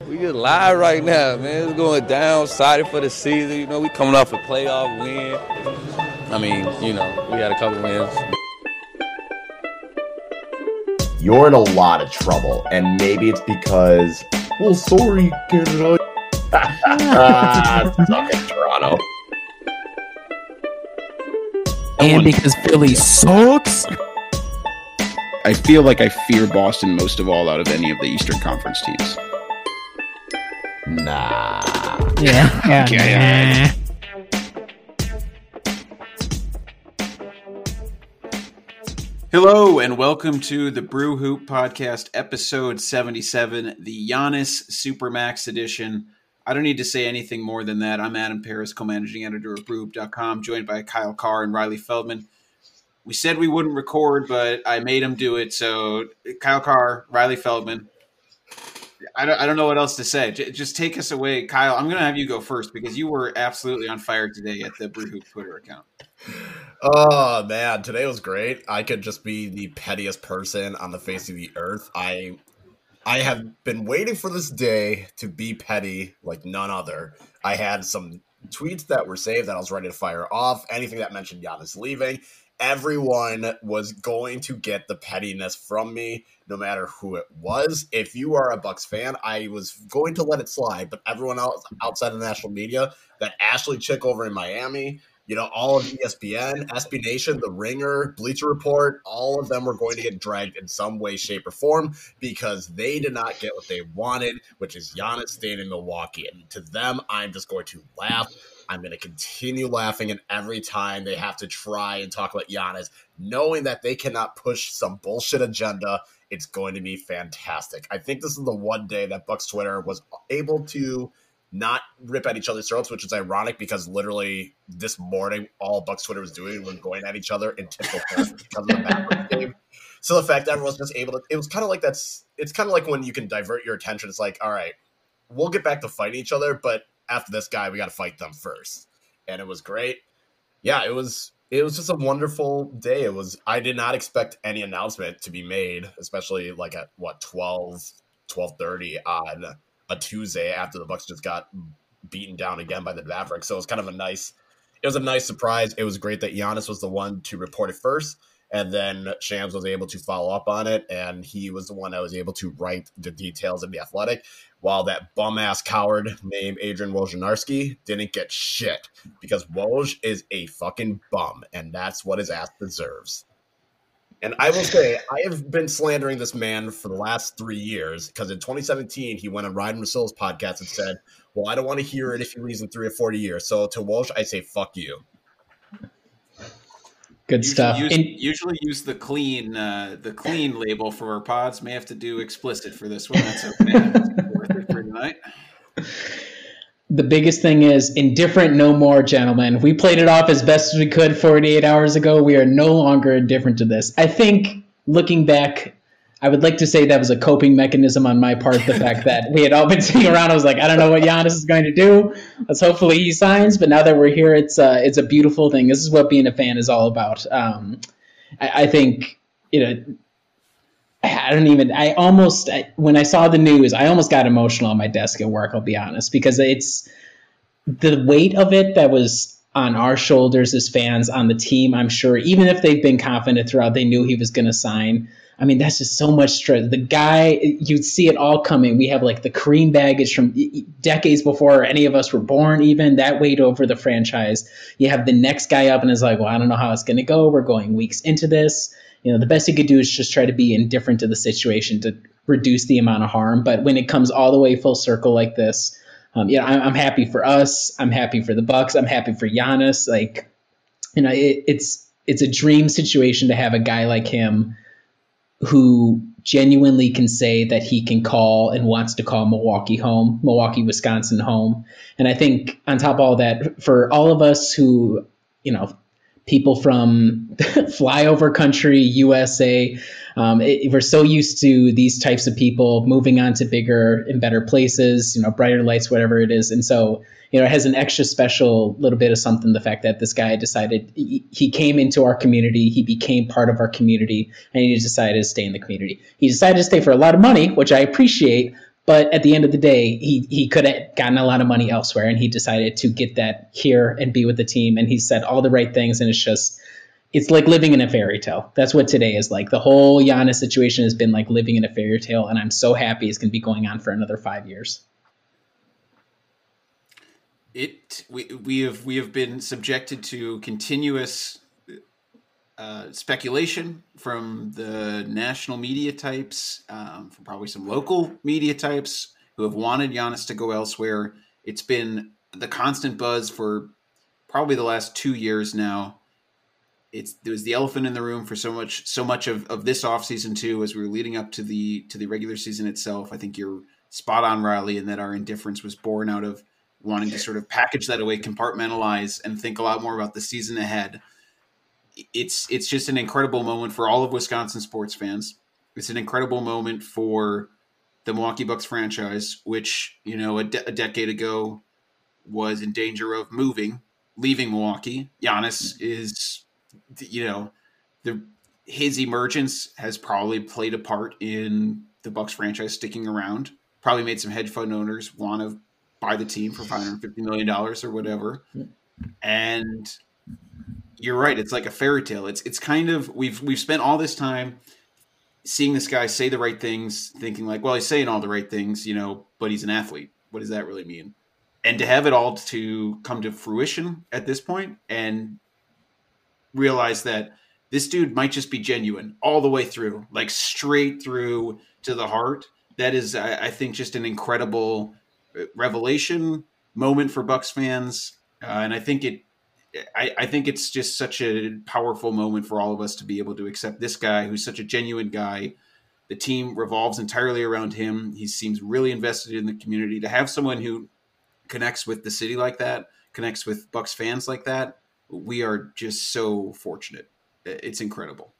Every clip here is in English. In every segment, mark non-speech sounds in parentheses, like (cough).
We just live right now, man. It's going down, excited for the season. You know, we coming off a playoff win. I mean, you know, we had a couple wins. You're in a lot of trouble, and maybe it's because, well, sorry, Canada. Suck it, Toronto. and because Philly sucks. I feel like I fear Boston most of all out of any of the Eastern Conference teams. Nah. Yeah, (laughs) yeah. Okay, nah. Hello and welcome to the Brew Hoop Podcast, episode 77, the Giannis Supermax edition. I don't need to say anything more than that. I'm Adam Paris, co managing editor of brewhoop.com, joined by Kyle Carr and Riley Feldman. We said we wouldn't record, but I made him do it. So, Kyle Carr, Riley Feldman. I don't, I don't know what else to say. J- just take us away, Kyle. I'm going to have you go first because you were absolutely on fire today at the Brew Hoop Twitter account. Oh man, today was great. I could just be the pettiest person on the face of the earth. I I have been waiting for this day to be petty like none other. I had some tweets that were saved that I was ready to fire off. Anything that mentioned Giannis leaving, everyone was going to get the pettiness from me, no matter who it was. If you are a Bucks fan, I was going to let it slide, but everyone else outside of the national media, that Ashley chick over in Miami, you know, all of ESPN, SB Nation, The Ringer, Bleacher Report, all of them were going to get dragged in some way, shape, or form because they did not get what they wanted, which is Giannis staying in Milwaukee. And to them, I'm just going to laugh. I'm going to continue laughing, and every time they have to try and talk about Giannis, knowing that they cannot push some bullshit agenda, it's going to be fantastic. I think this is the one day that Bucks Twitter was able to not rip at each other's throats, which is ironic because literally this morning all Bucks Twitter was doing was going at each other in typical fashion because of the Mavericks game. So the fact that everyone's just able to, it was kind of like that's, it's kind of like when you can divert your attention. It's like, all right, we'll get back to fighting each other, but after this guy, we got to fight them first. And it was great. Yeah, it was, it was just a wonderful day. It was, I did not expect any announcement to be made, especially like at what, 12, 1230 on a Tuesday after the Bucks just got beaten down again by the Mavericks. So it was kind of a nice it was a nice surprise. It was great that Giannis was the one to report it first, and then Shams was able to follow up on it, and he was the one that was able to write the details in the Athletic, while that bum ass coward named Adrian Wojnarowski didn't get shit because Woj is a fucking bum, and that's what his ass deserves. And I will say, I have been slandering this man for the last three years because in 2017, he went on Ryen Russillo's podcast and said, Well, I don't want to hear it if he leaves in three or 40 years. So to Woj, I say, Fuck you. Good Usually stuff. Use, And- usually use the clean uh, the clean label for our pods. May have to do explicit for this one. That's okay. Worth it for tonight. the biggest thing is indifferent no more gentlemen we played it off as best as we could 48 hours ago we are no longer indifferent to this i think looking back i would like to say that was a coping mechanism on my part the fact that we had all been sitting around i was like i don't know what Giannis is going to do let's hopefully he signs but now that we're here it's uh, it's a beautiful thing this is what being a fan is all about um, I, I think you know I don't even. I almost I, when I saw the news, I almost got emotional on my desk at work. I'll be honest because it's the weight of it that was on our shoulders as fans, on the team. I'm sure, even if they've been confident throughout, they knew he was going to sign. I mean, that's just so much stress. The guy, you'd see it all coming. We have like the cream baggage from decades before any of us were born, even that weight over the franchise. You have the next guy up and is like, well, I don't know how it's going to go. We're going weeks into this you know the best you could do is just try to be indifferent to the situation to reduce the amount of harm but when it comes all the way full circle like this um, you know I'm, I'm happy for us i'm happy for the bucks i'm happy for Giannis like you know it, it's it's a dream situation to have a guy like him who genuinely can say that he can call and wants to call Milwaukee home, Milwaukee, Wisconsin home. And I think on top of all that, for all of us who, you know, people from (laughs) flyover country, USA. Um, it, we're so used to these types of people moving on to bigger and better places, you know, brighter lights, whatever it is. And so, you know, it has an extra special little bit of something. The fact that this guy decided he, he came into our community, he became part of our community, and he decided to stay in the community. He decided to stay for a lot of money, which I appreciate. But at the end of the day, he he could have gotten a lot of money elsewhere, and he decided to get that here and be with the team. And he said all the right things, and it's just it's like living in a fairy tale. That's what today is like. The whole Giannis situation has been like living in a fairy tale, and I'm so happy it's going to be going on for another five years. It we we have we have been subjected to continuous uh, speculation from the national media types, um, from probably some local media types who have wanted Giannis to go elsewhere. It's been the constant buzz for probably the last two years now. It's there was the elephant in the room for so much so much of, of this offseason too, as we were leading up to the to the regular season itself. I think you're spot on, Riley, and that our indifference was born out of wanting to sort of package that away, compartmentalize, and think a lot more about the season ahead it's it's just an incredible moment for all of Wisconsin sports fans. It's an incredible moment for the Milwaukee Bucks franchise, which you know a, de- a decade ago was in danger of moving, leaving Milwaukee. Giannis is, you know, the his emergence has probably played a part in the Bucks franchise sticking around. Probably made some hedge fund owners want to buy the team for five hundred fifty million dollars or whatever, and you're right. It's like a fairy tale. It's it's kind of we've we've spent all this time seeing this guy say the right things, thinking like, well, he's saying all the right things, you know, but he's an athlete. What does that really mean? And to have it all to come to fruition at this point and realize that this dude might just be genuine all the way through, like straight through to the heart. That is, I, I think, just an incredible uh, revelation moment for Bucks fans, uh, and I think it I, I, think it's just such a powerful moment for all of us to be able to accept this guy who's such a genuine guy. The team revolves entirely around him. He seems really invested in the community. To have someone who connects with the city like that, connects with Bucks fans like that, we are just so fortunate. It's incredible.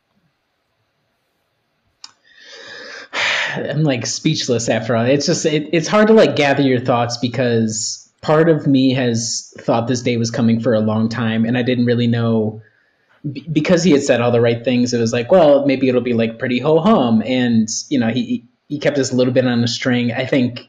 I'm like speechless after all. It's just it, it's hard to like gather your thoughts because part of me has thought this day was coming for a long time, and I didn't really know because he had said all the right things. It was like, well, maybe it'll be like pretty ho hum, and you know, he he kept us a little bit on a string. I think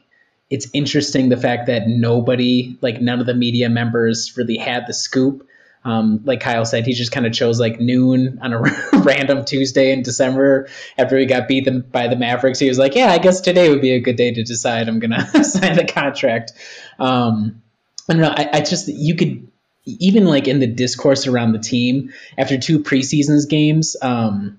it's interesting the fact that nobody, like none of the media members, really had the scoop. Um, like Kyle said, he just kind of chose like noon on a (laughs) random Tuesday in December after he got beat by the Mavericks. He was like, "Yeah, I guess today would be a good day to decide I'm gonna (laughs) sign the contract." Um, I don't know. I, I just you could even like in the discourse around the team after two preseasons games. Um,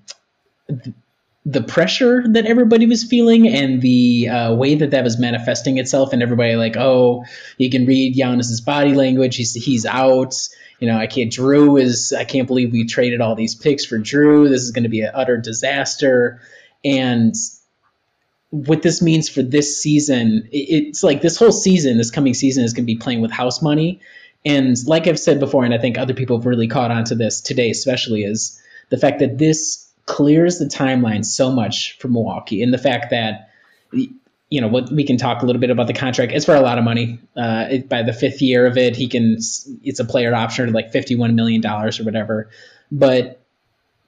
the pressure that everybody was feeling and the uh, way that that was manifesting itself, and everybody like, oh, you can read Giannis's body language. He's he's out you know, I can't. Jrue is. I can't believe we traded all these picks for Jrue. This is going to be an utter disaster. And what this means for this season, it's like this whole season, this coming season, is going to be playing with house money. And like I've said before, and I think other people have really caught on to this today, especially, is the fact that this clears the timeline so much for Milwaukee, and the fact that you know, what we can talk a little bit about the contract. It's for a lot of money. Uh, it, by the fifth year of it, he can. It's a player option like fifty-one million dollars or whatever. But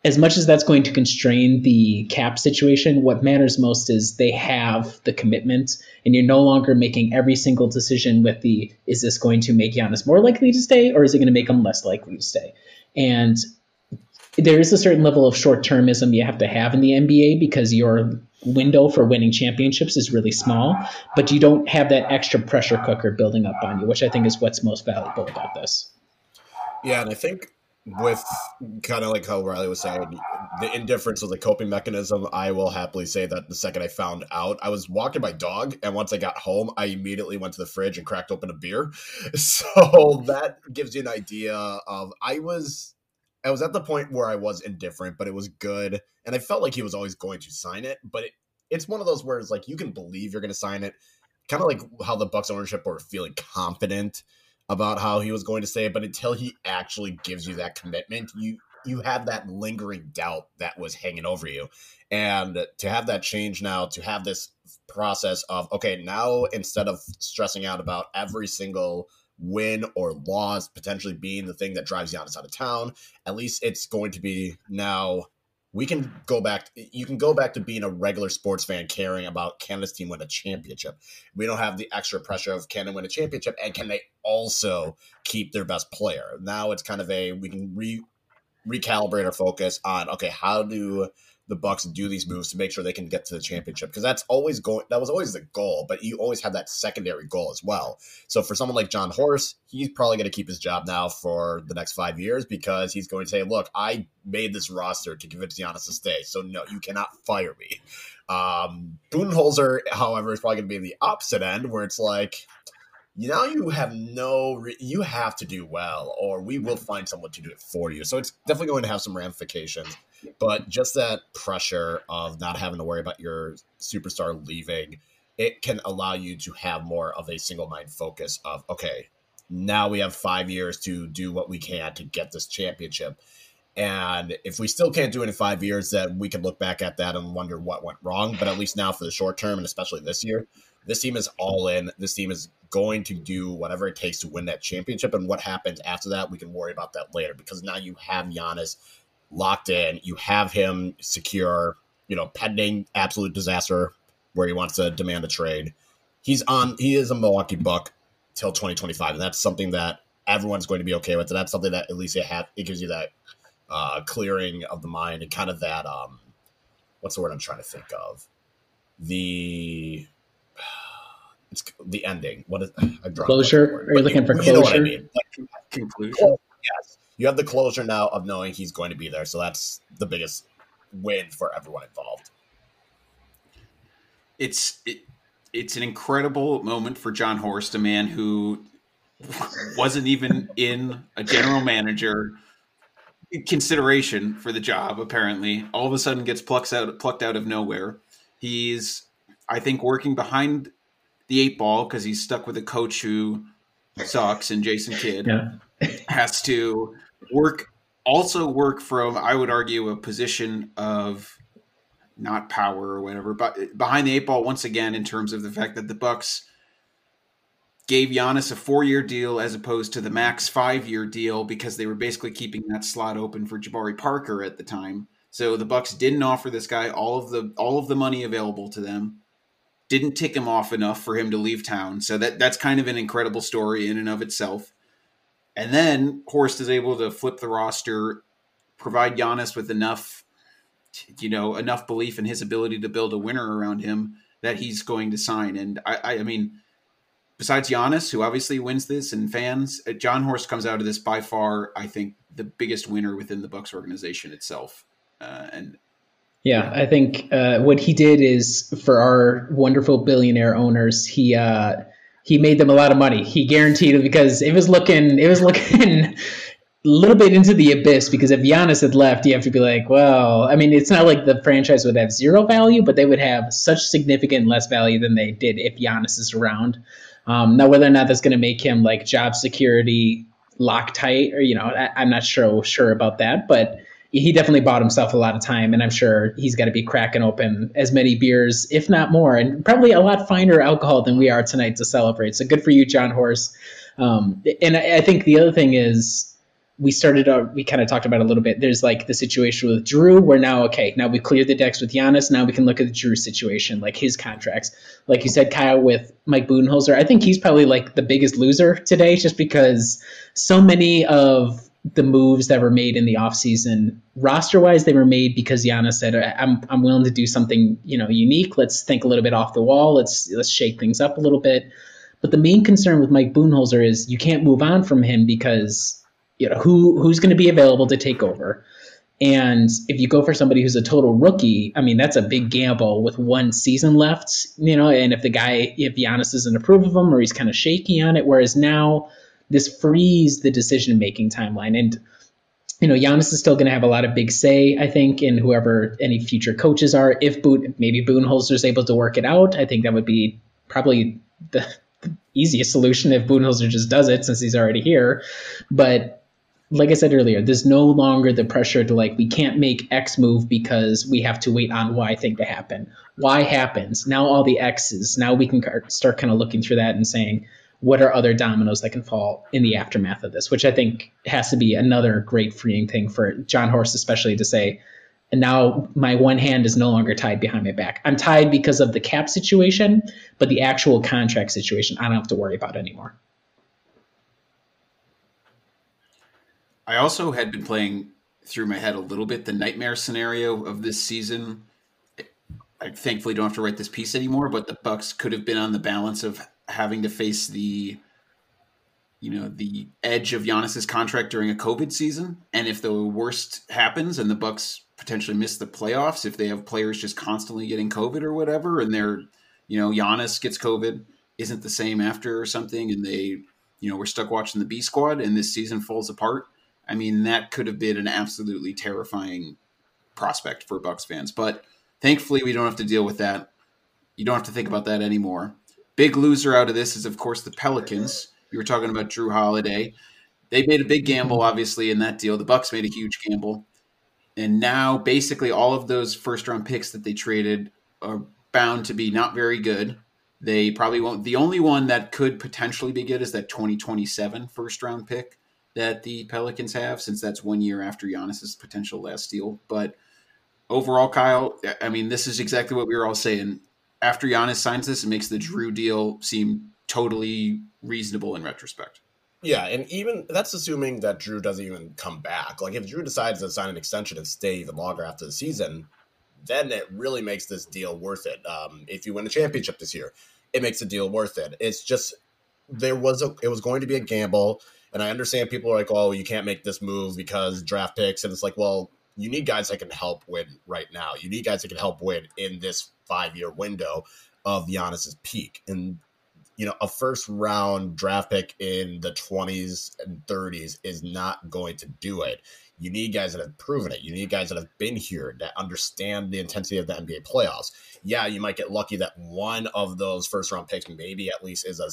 as much as that's going to constrain the cap situation, what matters most is they have the commitment, and you're no longer making every single decision with the is this going to make Giannis more likely to stay or is it going to make him less likely to stay? And there is a certain level of short termism you have to have in the NBA because your window for winning championships is really small, but you don't have that extra pressure cooker building up on you, which I think is what's most valuable about this. Yeah, and I think with kind of like how Riley was saying, the indifference was a coping mechanism. I will happily say that the second I found out, I was walking my dog, and once I got home, I immediately went to the fridge and cracked open a beer. (laughs) So that gives you an idea of I was I was at the point where I was indifferent, but it was good, and I felt like he was always going to sign it. But it, it's one of those words like you can believe you're going to sign it, kind of like how the Bucks ownership were feeling confident about how he was going to say it, but until he actually gives you that commitment, you you have that lingering doubt that was hanging over you, and to have that change now, to have this process of okay, now instead of stressing out about every single win or loss potentially being the thing that drives Giannis out of town. At least it's going to be now we can go back. You can go back to being a regular sports fan, caring about can this team win a championship. We don't have the extra pressure of can they win a championship, and can they also keep their best player. Now it's kind of a we can re recalibrate our focus on okay, how do the Bucks do these moves to make sure they can get to the championship because that's always going that was always the goal but you always have that secondary goal as well. So for someone like Jon Horst he's probably going to keep his job now for the next five years because he's going to say look I made this roster to convince Giannis to stay so no you cannot fire me. Um Budenholzer however is probably going to be the opposite end where it's like now you have no re- you have to do well or we will find someone to do it for you. So it's definitely going to have some ramifications but just that pressure of not having to worry about your superstar leaving it can allow you to have more of a single mind focus of okay now we have five years to do what we can to get this championship. And if we still can't do it in five years then we can look back at that and wonder what went wrong. But at least now for the short term and especially this year this team is all in. This team is going to do whatever it takes to win that championship. And what happens after that, we can worry about that later because now you have Giannis locked in. You have him secure, you know, pending absolute disaster where he wants to demand a trade. He's on, he is a Milwaukee Buck till 2025. And that's something that everyone's going to be okay with. And that's something that at least it, have, it gives you that uh, clearing of the mind and kind of that, um, what's the word I'm trying to think of? The it's the ending. What is I closure? Are you looking for closure? You know what I mean? Like, Conclusion. Yes, you have the closure now of knowing he's going to be there. So that's the biggest win for everyone involved. It's it, it's an incredible moment for Jon Horst, a man who wasn't even in a general manager consideration for the job. Apparently, all of a sudden gets plucked out plucked out of nowhere. He's, I think, working behind the eight ball because he's stuck with a coach who sucks and Jason Kidd yeah. has to work also work from I would argue a position of not power or whatever, but behind the eight ball once again in terms of the fact that the Bucks gave Giannis a four-year deal as opposed to the max five-year deal because they were basically keeping that slot open for Jabari Parker at the time. So the Bucks didn't offer this guy all of the all of the money available to them didn't tick him off enough for him to leave town. So that that's kind of an incredible story in and of itself. And then Horst is able to flip the roster, provide Giannis with enough, you know, enough belief in his ability to build a winner around him that he's going to sign. And I, I, mean, besides Giannis, who obviously wins this, and fans, Jon Horst comes out of this by far, I think, the biggest winner within the Bucks organization itself. Uh, and yeah, I think uh, what he did is for our wonderful billionaire owners, he uh, he made them a lot of money. He guaranteed it because it was looking it was (laughs) looking a little bit into the abyss. Because if Giannis had left, you have to be like, well, I mean, it's not like the franchise would have zero value, but they would have such significant less value than they did if Giannis is around. Um, now, whether or not that's going to make him like job security Loctite, or you know, I, I'm not sure sure about that, but he definitely bought himself a lot of time, and I'm sure he's got to be cracking open as many beers, if not more, and probably a lot finer alcohol than we are tonight to celebrate. So good for you, Jon Horst. Um, and I, I, think the other thing is we started out, we kind of talked about a little bit. There's like the situation with Jrue, where now, okay, now we cleared the decks with Giannis. Now we can look at the Jrue situation, like his contracts. Like you said, Kyle, with Mike Budenholzer, I think he's probably like the biggest loser today just because so many of the moves that were made in the offseason. Roster wise they were made because Giannis said I'm I'm willing to do something you know unique. Let's think a little bit off the wall. Let's let's shake things up a little bit. But the main concern with Mike Budenholzer is you can't move on from him because you know who who's going to be available to take over? And if you go for somebody who's a total rookie, I mean, that's a big gamble with one season left, you know. And if the guy, if Giannis doesn't approve of him or he's kind of shaky on it, whereas now this frees the decision making timeline. And you know, Giannis is still going to have a lot of big say, I think, in whoever any future coaches are. If Boot, maybe Budenholzer is able to work it out, I think that would be probably the, the easiest solution if Budenholzer just does it since he's already here. But like I said earlier, there's no longer the pressure to like we can't make X move because we have to wait on Y thing to happen. Y happens now. All the X's now we can start kind of looking through that and saying what are other dominoes that can fall in the aftermath of this, which I think has to be another great freeing thing for Jon Horst, especially to say, and now my one hand is no longer tied behind my back. I'm tied because of the cap situation, but the actual contract situation I don't have to worry about anymore. I also had been playing through my head a little bit the nightmare scenario of this season. I thankfully don't have to write this piece anymore, but the Bucks could have been on the balance of having to face the you know the edge of Giannis's contract during a COVID season, and if the worst happens and the Bucks potentially miss the playoffs, if they have players just constantly getting COVID or whatever, and they're you know Giannis gets COVID, isn't the same after or something, and they you know we're stuck watching the B squad, and this season falls apart. I mean that could have been an absolutely terrifying prospect for Bucks fans, but thankfully we don't have to deal with that. You don't have to think about that anymore. Big loser out of this is of course the Pelicans you were talking about Jrue Holiday. They made a big gamble, obviously, in that deal. The Bucks made a huge gamble, and now basically all of those first round picks that they traded are bound to be not very good. They probably won't. The only one that could potentially be good is that 2027 first round pick that the Pelicans have, since that's one year after Giannis's potential last deal. But overall, Kyle, I mean, this is exactly what we were all saying. After Giannis signs this, it makes the Jrue deal seem totally reasonable in retrospect. Yeah, and even that's assuming that Jrue doesn't even come back. Like if Jrue decides to sign an extension and stay even longer after the season, then it really makes this deal worth it. Um, if you win a championship this year, it makes the deal worth it. It's just there was a it was going to be a gamble, and I understand people are like, "Oh, you can't make this move because draft picks," and it's like, well, you need guys that can help win right now. You need guys that can help win in this five year window of Giannis's peak, and you know, a first round draft pick in the 20s and 30s is not going to do it. You need guys that have proven it. You need guys that have been here that understand the intensity of the NBA playoffs. Yeah, you might get lucky that one of those first round picks maybe at least is a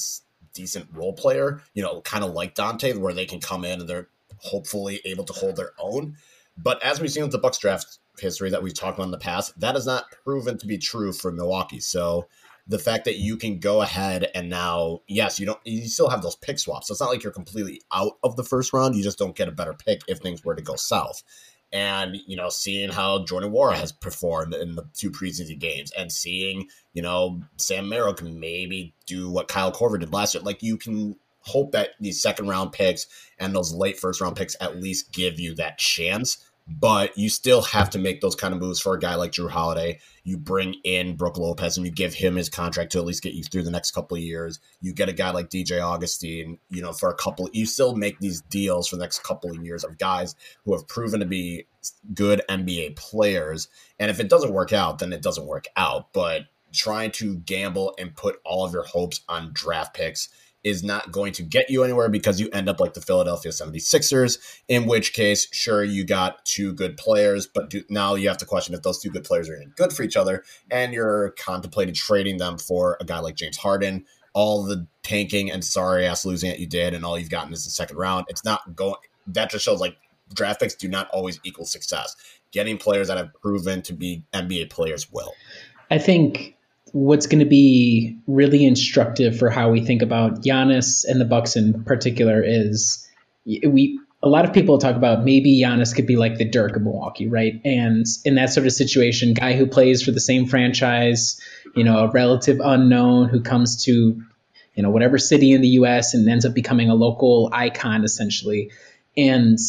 decent role player, you know, kind of like Donte, where they can come in and they're hopefully able to hold their own. But as we've seen with the Bucks draft history that we've talked about in the past, that has not proven to be true for Milwaukee. So the fact that you can go ahead and now, yes, you don't, you still have those pick swaps. So it's not like you're completely out of the first round. You just don't get a better pick if things were to go south. And, you know, seeing how Jordan Nwora has performed in the two preseason games and seeing, you know, Sam Merrill can maybe do what Kyle Korver did last year. Like you can hope that these second round picks and those late first round picks at least give you that chance but you still have to make those kind of moves for a guy like Jrue Holiday. You bring in Brook Lopez and you give him his contract to at least get you through the next couple of years. You get a guy like DJ Augustin, you know, for a couple. You still make these deals for the next couple of years of guys who have proven to be good NBA players. And if it doesn't work out, then it doesn't work out. But trying to gamble and put all of your hopes on draft picks is not going to get you anywhere because you end up like the Philadelphia 76ers, in which case, sure, you got two good players, but do, now you have to question if those two good players are good for each other, and you're contemplating trading them for a guy like James Harden. All the tanking and sorry ass losing that you did, and all you've gotten is the second round. It's not going. That just shows like draft picks do not always equal success. Getting players that have proven to be NBA players will. I think what's going to be really instructive for how we think about Giannis and the Bucks in particular is we a lot of people talk about maybe Giannis could be like the Dirk of Milwaukee, right? And in that sort of situation, guy who plays for the same franchise, you know, a relative unknown who comes to, you know, whatever city in the U.S. and ends up becoming a local icon essentially. And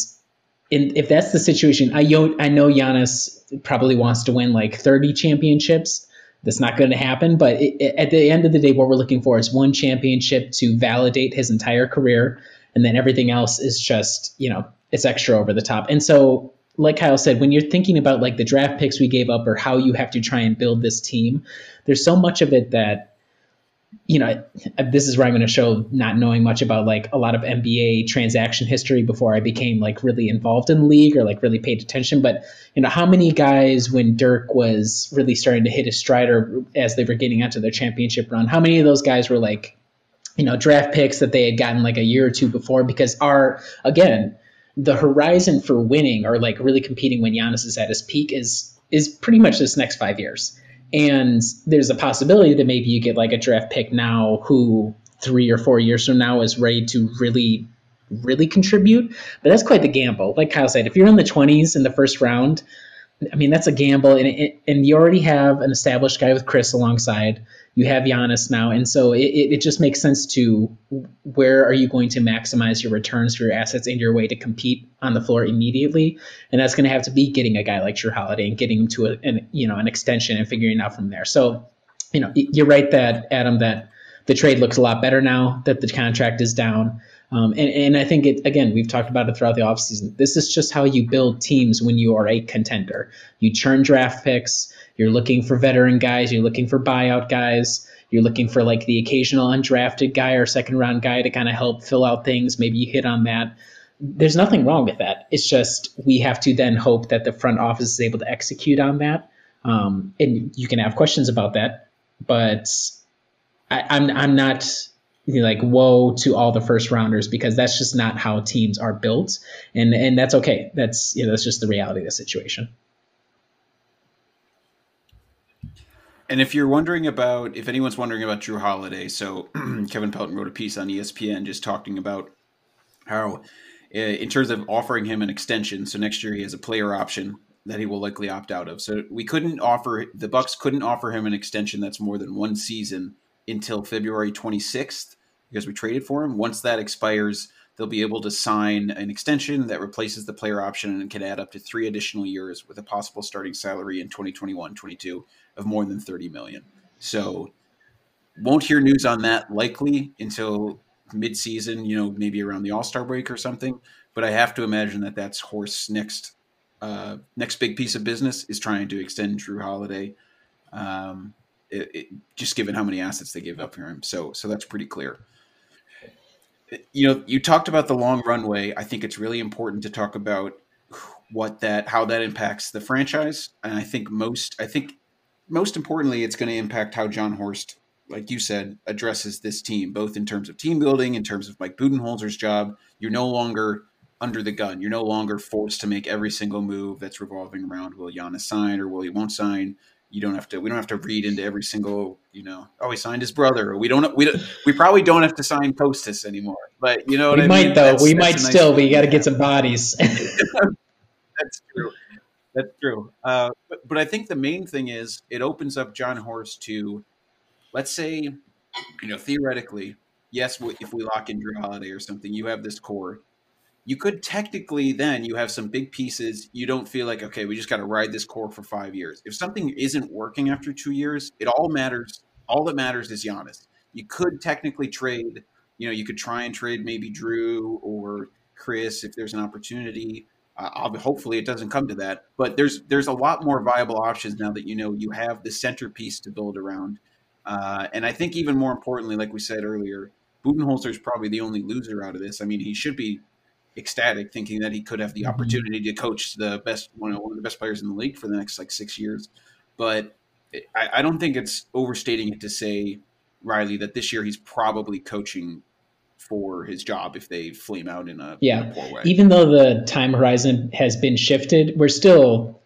in, if that's the situation, I, I know Giannis probably wants to win like 30 championships that's not going to happen. But it, it, at the end of the day, what we're looking for is one championship to validate his entire career, and then everything else is just you know it's extra over the top. And so, like Kyle said, when you're thinking about like the draft picks we gave up or how you have to try and build this team, there's so much of it that you know, this is where I'm going to show not knowing much about like a lot of NBA transaction history before I became like really involved in the league or like really paid attention. But you know, how many guys when Dirk was really starting to hit his stride or as they were getting onto their championship run, how many of those guys were like, you know, draft picks that they had gotten like a year or two before? Because our again, the horizon for winning or like really competing when Giannis is at his peak is is pretty much this next five years. And there's a possibility that maybe you get like a draft pick now who three or four years from now is ready to really, really contribute. But that's quite the gamble. Like Kyle said, if you're in the 20s in the first round, I mean, that's a gamble, and and you already have an established guy with Chris alongside. You have Giannis now, and so it, it just makes sense to where are you going to maximize your returns for your assets and your way to compete on the floor immediately, and that's going to have to be getting a guy like Jrue Holiday and getting him to a, an you know an extension and figuring out from there. So, you know, you're right that Adam that the trade looks a lot better now that the contract is down. Um, and, and I think it again, we've talked about it throughout the offseason. This is just how you build teams when you are a contender. You churn draft picks, you're looking for veteran guys, you're looking for buyout guys, you're looking for like the occasional undrafted guy or second round guy to kind of help fill out things. Maybe you hit on that. There's nothing wrong with that. It's just we have to then hope that the front office is able to execute on that. Um, and you can have questions about that, but I, I'm I'm not like woe to all the first rounders because that's just not how teams are built and and that's okay that's you know that's just the reality of the situation and if you're wondering about if anyone's wondering about Jrue Holiday so (clears throat) Kevin Pelton wrote a piece on ESPN just talking about how eh, in terms of offering him an extension so next year he has a player option that he will likely opt out of so we couldn't offer the bucks couldn't offer him an extension that's more than one season until February 26th because we traded for him. Once that expires, they'll be able to sign an extension that replaces the player option and can add up to three additional years with a possible starting salary in 2021-22 of more than 30 million. So won't hear news on that likely until mid-season, you know, maybe around the All-Star break or something, but I have to imagine that that's Horst next uh, next big piece of business is trying to extend Jrue Holiday. Um, it, it, just given how many assets they gave up for him. So so that's pretty clear. You know, you talked about the long runway. I think it's really important to talk about what that how that impacts the franchise. And I think most I think most importantly, it's going to impact how Jon Horst, like you said, addresses this team, both in terms of team building, in terms of Mike Budenholzer's job. You're no longer under the gun. You're no longer forced to make every single move that's revolving around will Giannis sign or will he won't sign you don't have to we don't have to read into every single you know oh he signed his brother we don't we don't we probably don't have to sign Portis anymore but you know we I might mean? though That's, we that's might nice still thing. but you got to get some bodies (laughs) that's true that's true. Uh, but, but I think the main thing is it opens up Jon Horst to let's say you know theoretically yes if we lock in Jrue Holiday or something you have this core. You could technically then you have some big pieces you don't feel like okay we just got to ride this core for five years. If something isn't working after two years it all matters all that matters is Giannis. You could technically trade you know you could try and trade maybe Jrue or Chris if there's an opportunity uh, hopefully it doesn't come to that but there's there's a lot more viable options now that you know you have the centerpiece to build around uh, and I think even more importantly like we said earlier Budenholzer is probably the only loser out of this I mean he should be ecstatic thinking that he could have the Mm-hmm. opportunity to coach the best one of, one of the best players in the league for the next like six years. But I, I don't think it's overstating it to say Riley that this year he's probably coaching for his job if they flame out in a, Yeah. in a poor way. even though the time horizon has been shifted we're still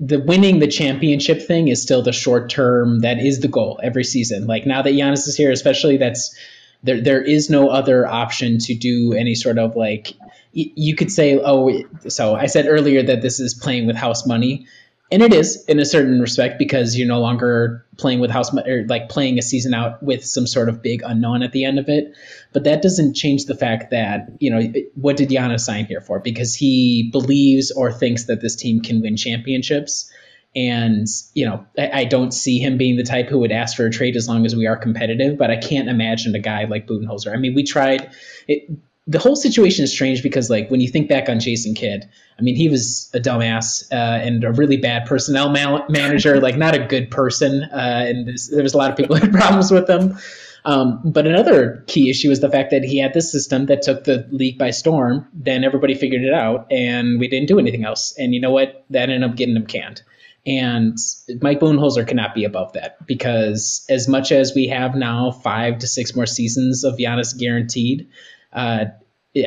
the winning the championship thing is still the short term that is the goal every season like now that Giannis is here especially that's there there is no other option to do any sort of like you could say oh so I said earlier that this is playing with house money and it is in a certain respect because you're no longer playing with house or like playing a season out with some sort of big unknown at the end of it. But that doesn't change the fact that you know what did Giannis sign here for? Because he believes or thinks that this team can win championships. And you know I, I don't see him being the type who would ask for a trade as long as we are competitive. But I can't imagine a guy like Budenholzer. I mean we tried it, the whole situation is strange because like when you think back on Jason Kidd, I mean he was a dumbass uh, and a really bad personnel ma- manager, like not a good person, uh, and there was a lot of people had (laughs) problems with him. Um, but another key issue was the fact that he had this system that took the league by storm. Then everybody figured it out, and we didn't do anything else. And you know what? That ended up getting him canned. And Mike Budenholzer cannot be above that because as much as we have now five to six more seasons of Giannis guaranteed, uh,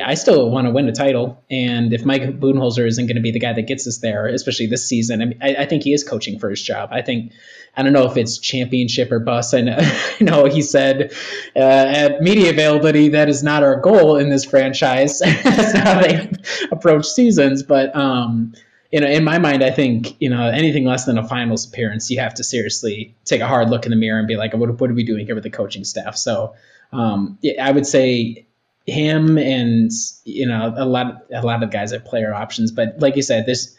I still want to win a title. And if Mike Budenholzer isn't going to be the guy that gets us there, especially this season, I, mean, I, I think he is coaching for his job. I think I don't know if it's championship or bust. I know, (laughs) I know he said uh, at media availability that is not our goal in this franchise. (laughs) That's how they (laughs) approach seasons. But um, you know, in my mind, I think you know anything less than a finals appearance, you have to seriously take a hard look in the mirror and be like, what, what are we doing here with the coaching staff? So um, I would say him and you know a lot a lot of guys have player options, but like you said, there's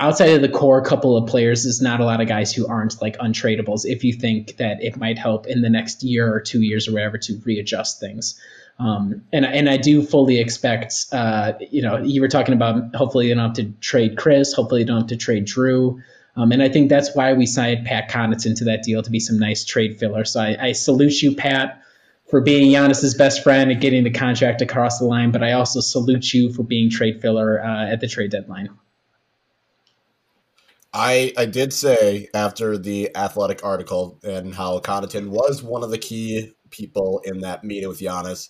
outside of the core couple of players, there's not a lot of guys who aren't like untradables. If you think that it might help in the next year or two years or whatever to readjust things. Um, and and I do fully expect, uh, you know, you were talking about hopefully you don't have to trade Chris, hopefully you don't have to trade Jrue, um, and I think that's why we signed Pat Connaughton to that deal to be some nice trade filler. So I, I salute you, Pat, for being Giannis's best friend and getting the contract across the line, but I also salute you for being trade filler uh, at the trade deadline. I I did say after the athletic article and how Connaughton was one of the key people in that meeting with Giannis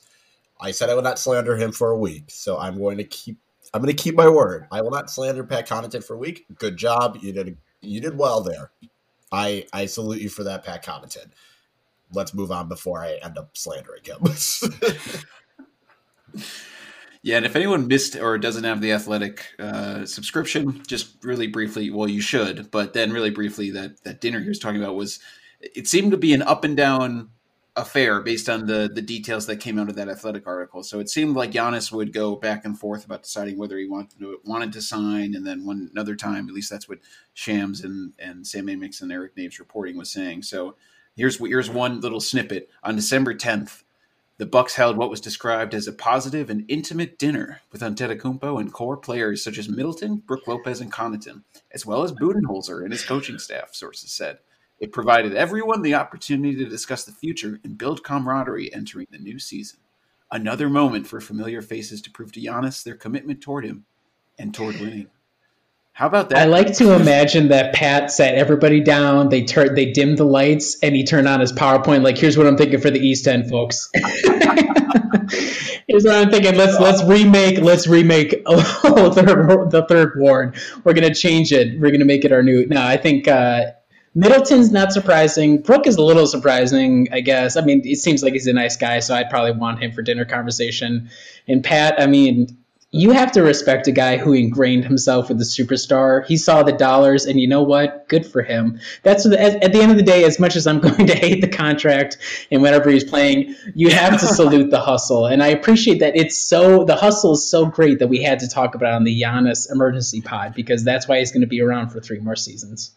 I said I would not slander him for a week, so I'm going to keep. I'm going to keep my word. I will not slander Pat Connaughton for a week. Good job. You did. You did well there. I I salute you for that, Pat Connaughton. Let's move on before I end up slandering him. (laughs) yeah, and if anyone missed or doesn't have the athletic uh, subscription, just really briefly, well, you should. But then, really briefly, that that dinner he was talking about was it seemed to be an up and down affair based on the the details that came out of that athletic article. So it seemed like Giannis would go back and forth about deciding whether he wanted to wanted to sign, and then one another time, at least that's what Shams and and Sam Amick and Eric Nehm's reporting was saying. So here's here's one little snippet on December 10th. The Bucks held what was described as a positive and intimate dinner with Antetokounmpo and core players such as Middleton, Brook Lopez, and Connaughton, as well as Budenholzer and his coaching staff. Sources said. It provided everyone the opportunity to discuss the future and build camaraderie entering the new season. Another moment for familiar faces to prove to Giannis their commitment toward him and toward winning. How about that? I like to imagine that Pat sat everybody down. They turned, they dimmed the lights, and he turned on his PowerPoint. Like, here's what I'm thinking for the East End, folks. (laughs) here's what I'm thinking. Let's let's remake let's remake (laughs) oh, third, the third ward. We're gonna change it. We're gonna make it our new. No, I think uh, Middleton's not surprising. Brook is a little surprising, I guess. I mean, it seems like he's a nice guy, so I'd probably want him for dinner conversation. And Pat, I mean, you have to respect a guy who ingrained himself with the superstar. He saw the dollars, and you know what? Good for him. That's at, at the end of the day. As much as I'm (laughs) going to hate the contract and whenever he's playing, you have to (laughs) salute the hustle, and I appreciate that. It's so the hustle is so great that we had to talk about on the Giannis emergency pod because that's why he's going to be around for three more seasons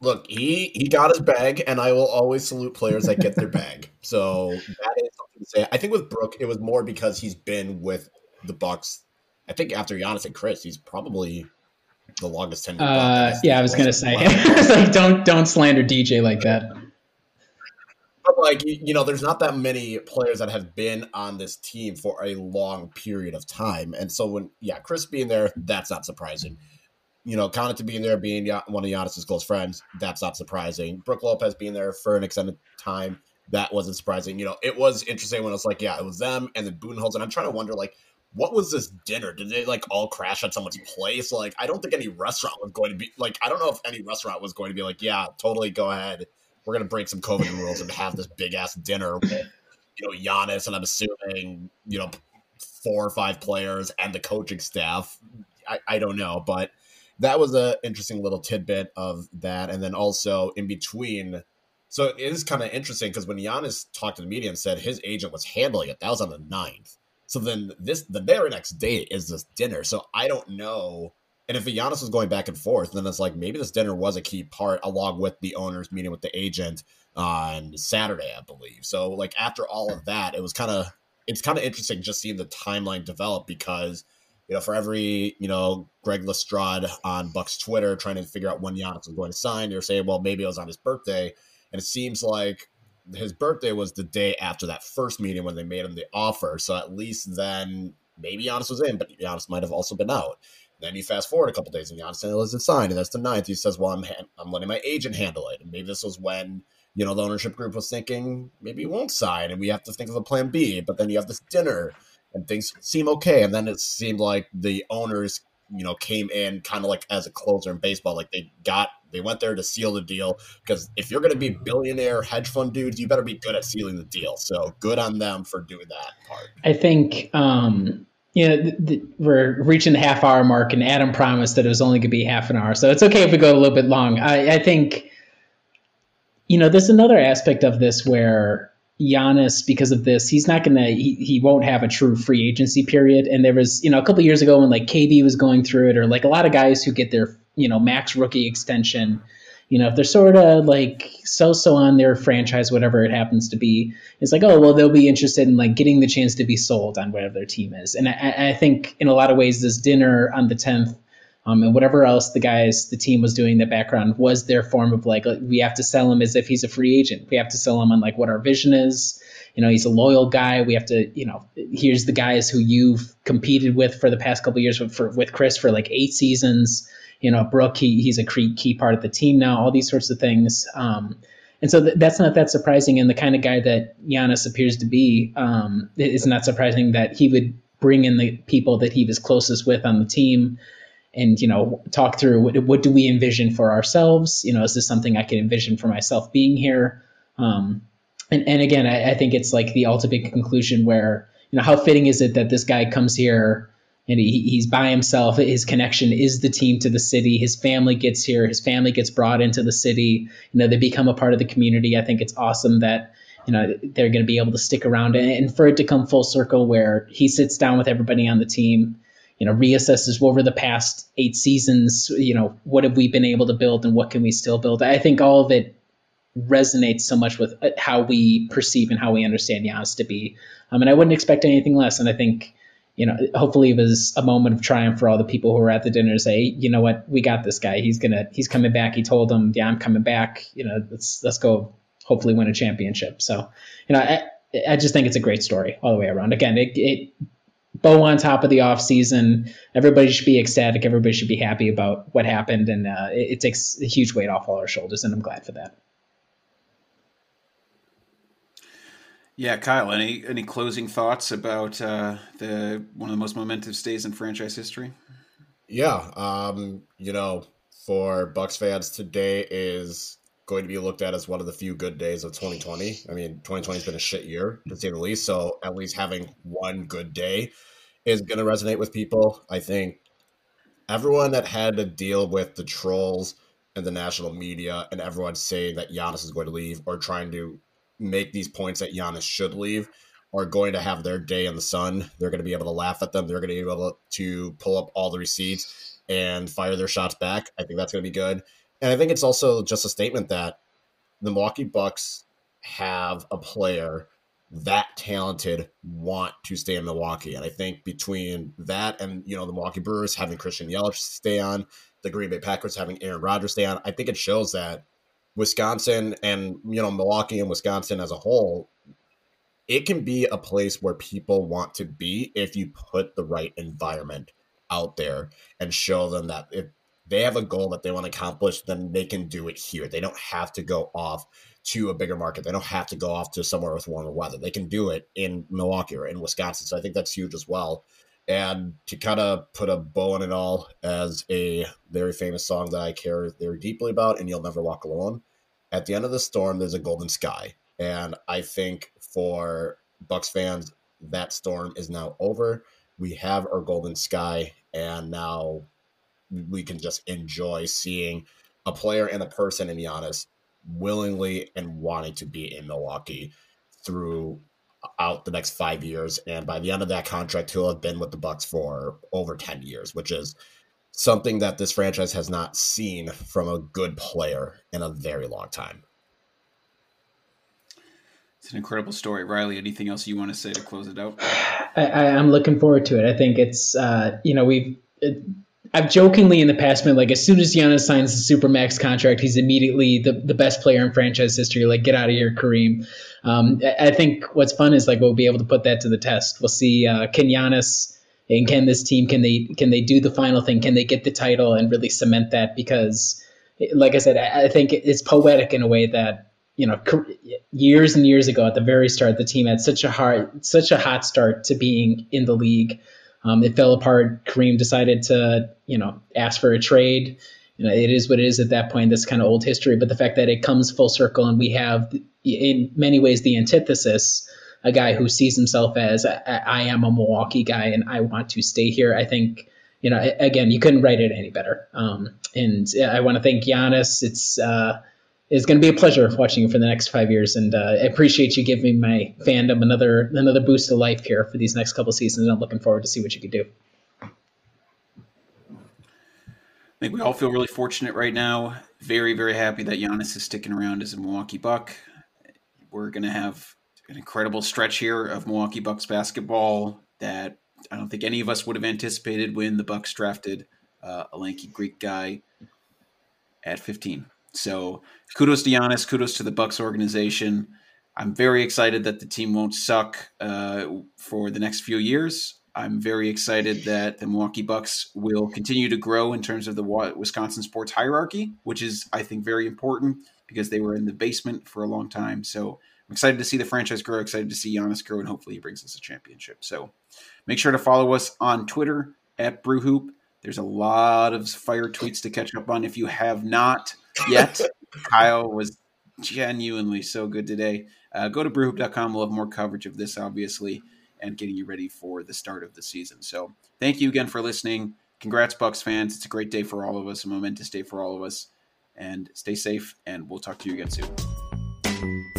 look, he he got his bag, and I will always salute players that get their bag. So that is say. I think with Brook, it was more because he's been with the Bucks. I think after Giannis and Chris, he's probably the longest tenured. Uh, yeah, I was gonna say, (laughs) (laughs) like, don't don't slander DJ like that. But like you know, there's not that many players that have been on this team for a long period of time, and so when yeah, Chris being there, that's not surprising you know, Connaughton being there, being one of Giannis's close friends, that's not surprising. Brook Lopez being there for an extended time, that wasn't surprising. You know, it was interesting when it was like, yeah, it was them and then Budenholzer. And I'm trying to wonder, like, what was this dinner? Did they like all crash at someone's place? Like, I don't think any restaurant was going to be like, I don't know if any restaurant was going to be like, yeah, totally go ahead. We're gonna break some COVID rules and have this big ass dinner with, you know, Giannis and I'm assuming, you know, four or five players and the coaching staff. I, I don't know, but that was an interesting little tidbit of that. And then also in between, so it is kind of interesting because when Giannis talked to the media and said his agent was handling it, that was on the 9th. So then this the very next day is this dinner. So I don't know. And if Giannis was going back and forth, then it's like maybe this dinner was a key part along with the owners meeting with the agent on Saturday, I believe. So like after all of that, it was kind of it's kind of interesting just seeing the timeline develop because – you know, for every, you know, Greg Lestrade on Buck's Twitter trying to figure out when Giannis was going to sign, they're saying, well, maybe it was on his birthday. And it seems like his birthday was the day after that first meeting when they made him the offer. So at least then maybe Giannis was in, but Giannis might have also been out. Then you fast forward a couple days and Giannis isn't signed, and that's the ninth. He says, "Well, I'm I'm letting my agent handle it." And maybe this was when you know the ownership group was thinking maybe he won't sign, and we have to think of a plan B. But then you have this dinner, and things seem okay. And then it seemed like the owners, you know, came in kind of like as a closer in baseball. Like they got, they went there to seal the deal because if you're going to be billionaire hedge fund dudes, you better be good at sealing the deal. So good on them for doing that part. I think, um, you know, th- th- we're reaching the half hour mark, and Adam promised that it was only going to be half an hour, so it's okay if we go a little bit long. I, I think, you know, there's another aspect of this where Giannis, because of this, he's not gonna, he, he won't have a true free agency period. And there was, you know, a couple years ago when like KD was going through it, or like a lot of guys who get their, you know, max rookie extension you know, if they're sort of like so-so on their franchise, whatever it happens to be, it's like, oh, well, they'll be interested in like getting the chance to be sold on whatever their team is. And I, I think in a lot of ways, this dinner on the 10th um, and whatever else the guys, the team was doing in the background was their form of like, we have to sell him as if he's a free agent. We have to sell him on like what our vision is. You know, he's a loyal guy. We have to, you know, here's the guys who you've competed with for the past couple years with, for, with Khris for like eight seasons you know, Brook, he, he's a key, key part of the team now, all these sorts of things. Um, and so th- that's not that surprising. And the kind of guy that Giannis appears to be, um, it's not surprising that he would bring in the people that he was closest with on the team and, you know, talk through what, what do we envision for ourselves? You know, is this something I can envision for myself being here? Um, and, and again, I, I think it's like the ultimate conclusion where, you know, how fitting is it that this guy comes here and he, he's by himself. His connection is the team to the city. His family gets here. His family gets brought into the city. You know, they become a part of the community. I think it's awesome that you know they're going to be able to stick around and for it to come full circle where he sits down with everybody on the team you know reassesses over the past eight seasons you know what have we been able to build and what can we still build i think all of it resonates so much with uh, how we perceive and how we understand Giannis to be um, and i wouldn't expect anything less and i think you know, hopefully it was a moment of triumph for all the people who were at the dinner to say, you know what, we got this guy. He's gonna, he's coming back. He told them, yeah, I'm coming back. You know, let's let's go. Hopefully win a championship. So, you know, I, I just think it's a great story all the way around. Again, it, it bow on top of the off season. Everybody should be ecstatic. Everybody should be happy about what happened, and uh, it, it takes a huge weight off all our shoulders, and I'm glad for that. Yeah, Kyle. Any any closing thoughts about uh, the one of the most momentous days in franchise history? Yeah, um, you know, for Bucks fans, today is going to be looked at as one of the few good days of 2020. I mean, 2020 has been a shit year to say the least. So at least having one good day is going to resonate with people. I think everyone that had to deal with the trolls and the national media and everyone saying that Giannis is going to leave or trying to make these points that Giannis should leave are going to have their day in the sun. They're going to be able to laugh at them. They're going to be able to pull up all the receipts and fire their shots back. I think that's going to be good. And I think it's also just a statement that the Milwaukee Bucks have a player that talented want to stay in Milwaukee. And I think between that and, you know, the Milwaukee Brewers having Christian Yelich stay on, the Green Bay Packers having Aaron Rodgers stay on, I think it shows that Wisconsin and you know Milwaukee and Wisconsin as a whole, it can be a place where people want to be if you put the right environment out there and show them that if they have a goal that they want to accomplish, then they can do it here. They don't have to go off to a bigger market. They don't have to go off to somewhere with warmer weather. They can do it in Milwaukee or in Wisconsin. So I think that's huge as well. And to kind of put a bow on it all as a very famous song that I care very deeply about, and You'll Never Walk Alone. At the end of the storm, there's a golden sky. And I think for Bucks fans, that storm is now over. We have our golden sky, and now we can just enjoy seeing a player and a person in Giannis willingly and wanting to be in Milwaukee through out the next five years, and by the end of that contract, he'll have been with the Bucks for over ten years, which is something that this franchise has not seen from a good player in a very long time. It's an incredible story, Riley. Anything else you want to say to close it out? (sighs) I, am looking forward to it. I think it's uh, you know we've. It, I've jokingly in the past been like, as soon as Giannis signs the supermax contract, he's immediately the, the best player in franchise history. Like, get out of here, Kareem. Um, I think what's fun is like we'll be able to put that to the test. We'll see uh, can Giannis and can this team can they can they do the final thing? Can they get the title and really cement that? Because, like I said, I, I think it's poetic in a way that you know years and years ago at the very start, the team had such a hard such a hot start to being in the league um, it fell apart. Kareem decided to, you know, ask for a trade. You know, it is what it is at that point. That's kind of old history. But the fact that it comes full circle and we have, in many ways, the antithesis a guy who sees himself as I, I am a Milwaukee guy and I want to stay here. I think you know, again, you couldn't write it any better. Um, and I want to thank Giannis. It's uh, it's going to be a pleasure watching you for the next five years, and uh, I appreciate you giving my fandom another another boost of life here for these next couple seasons. I'm looking forward to see what you can do. I think we all feel really fortunate right now. Very, very happy that Giannis is sticking around as a Milwaukee Buck. We're going to have an incredible stretch here of Milwaukee Bucks basketball that I don't think any of us would have anticipated when the Bucks drafted uh, a lanky Greek guy at 15. So kudos to Giannis, kudos to the Bucks organization. I'm very excited that the team won't suck uh, for the next few years. I'm very excited that the Milwaukee Bucks will continue to grow in terms of the Wisconsin sports hierarchy, which is, I think, very important because they were in the basement for a long time. So I'm excited to see the franchise grow, excited to see Giannis grow, and hopefully he brings us a championship. So make sure to follow us on Twitter at BrewHoop. There's a lot of fire tweets to catch up on if you have not yet. Kyle was genuinely so good today. Uh, go to brewhoop.com. We'll have more coverage of this, obviously and getting you ready for the start of the season. So thank you again for listening. Congrats, Bucks fans. It's a great day for all of us, a momentous day for all of us. And stay safe, and we'll talk to you again soon.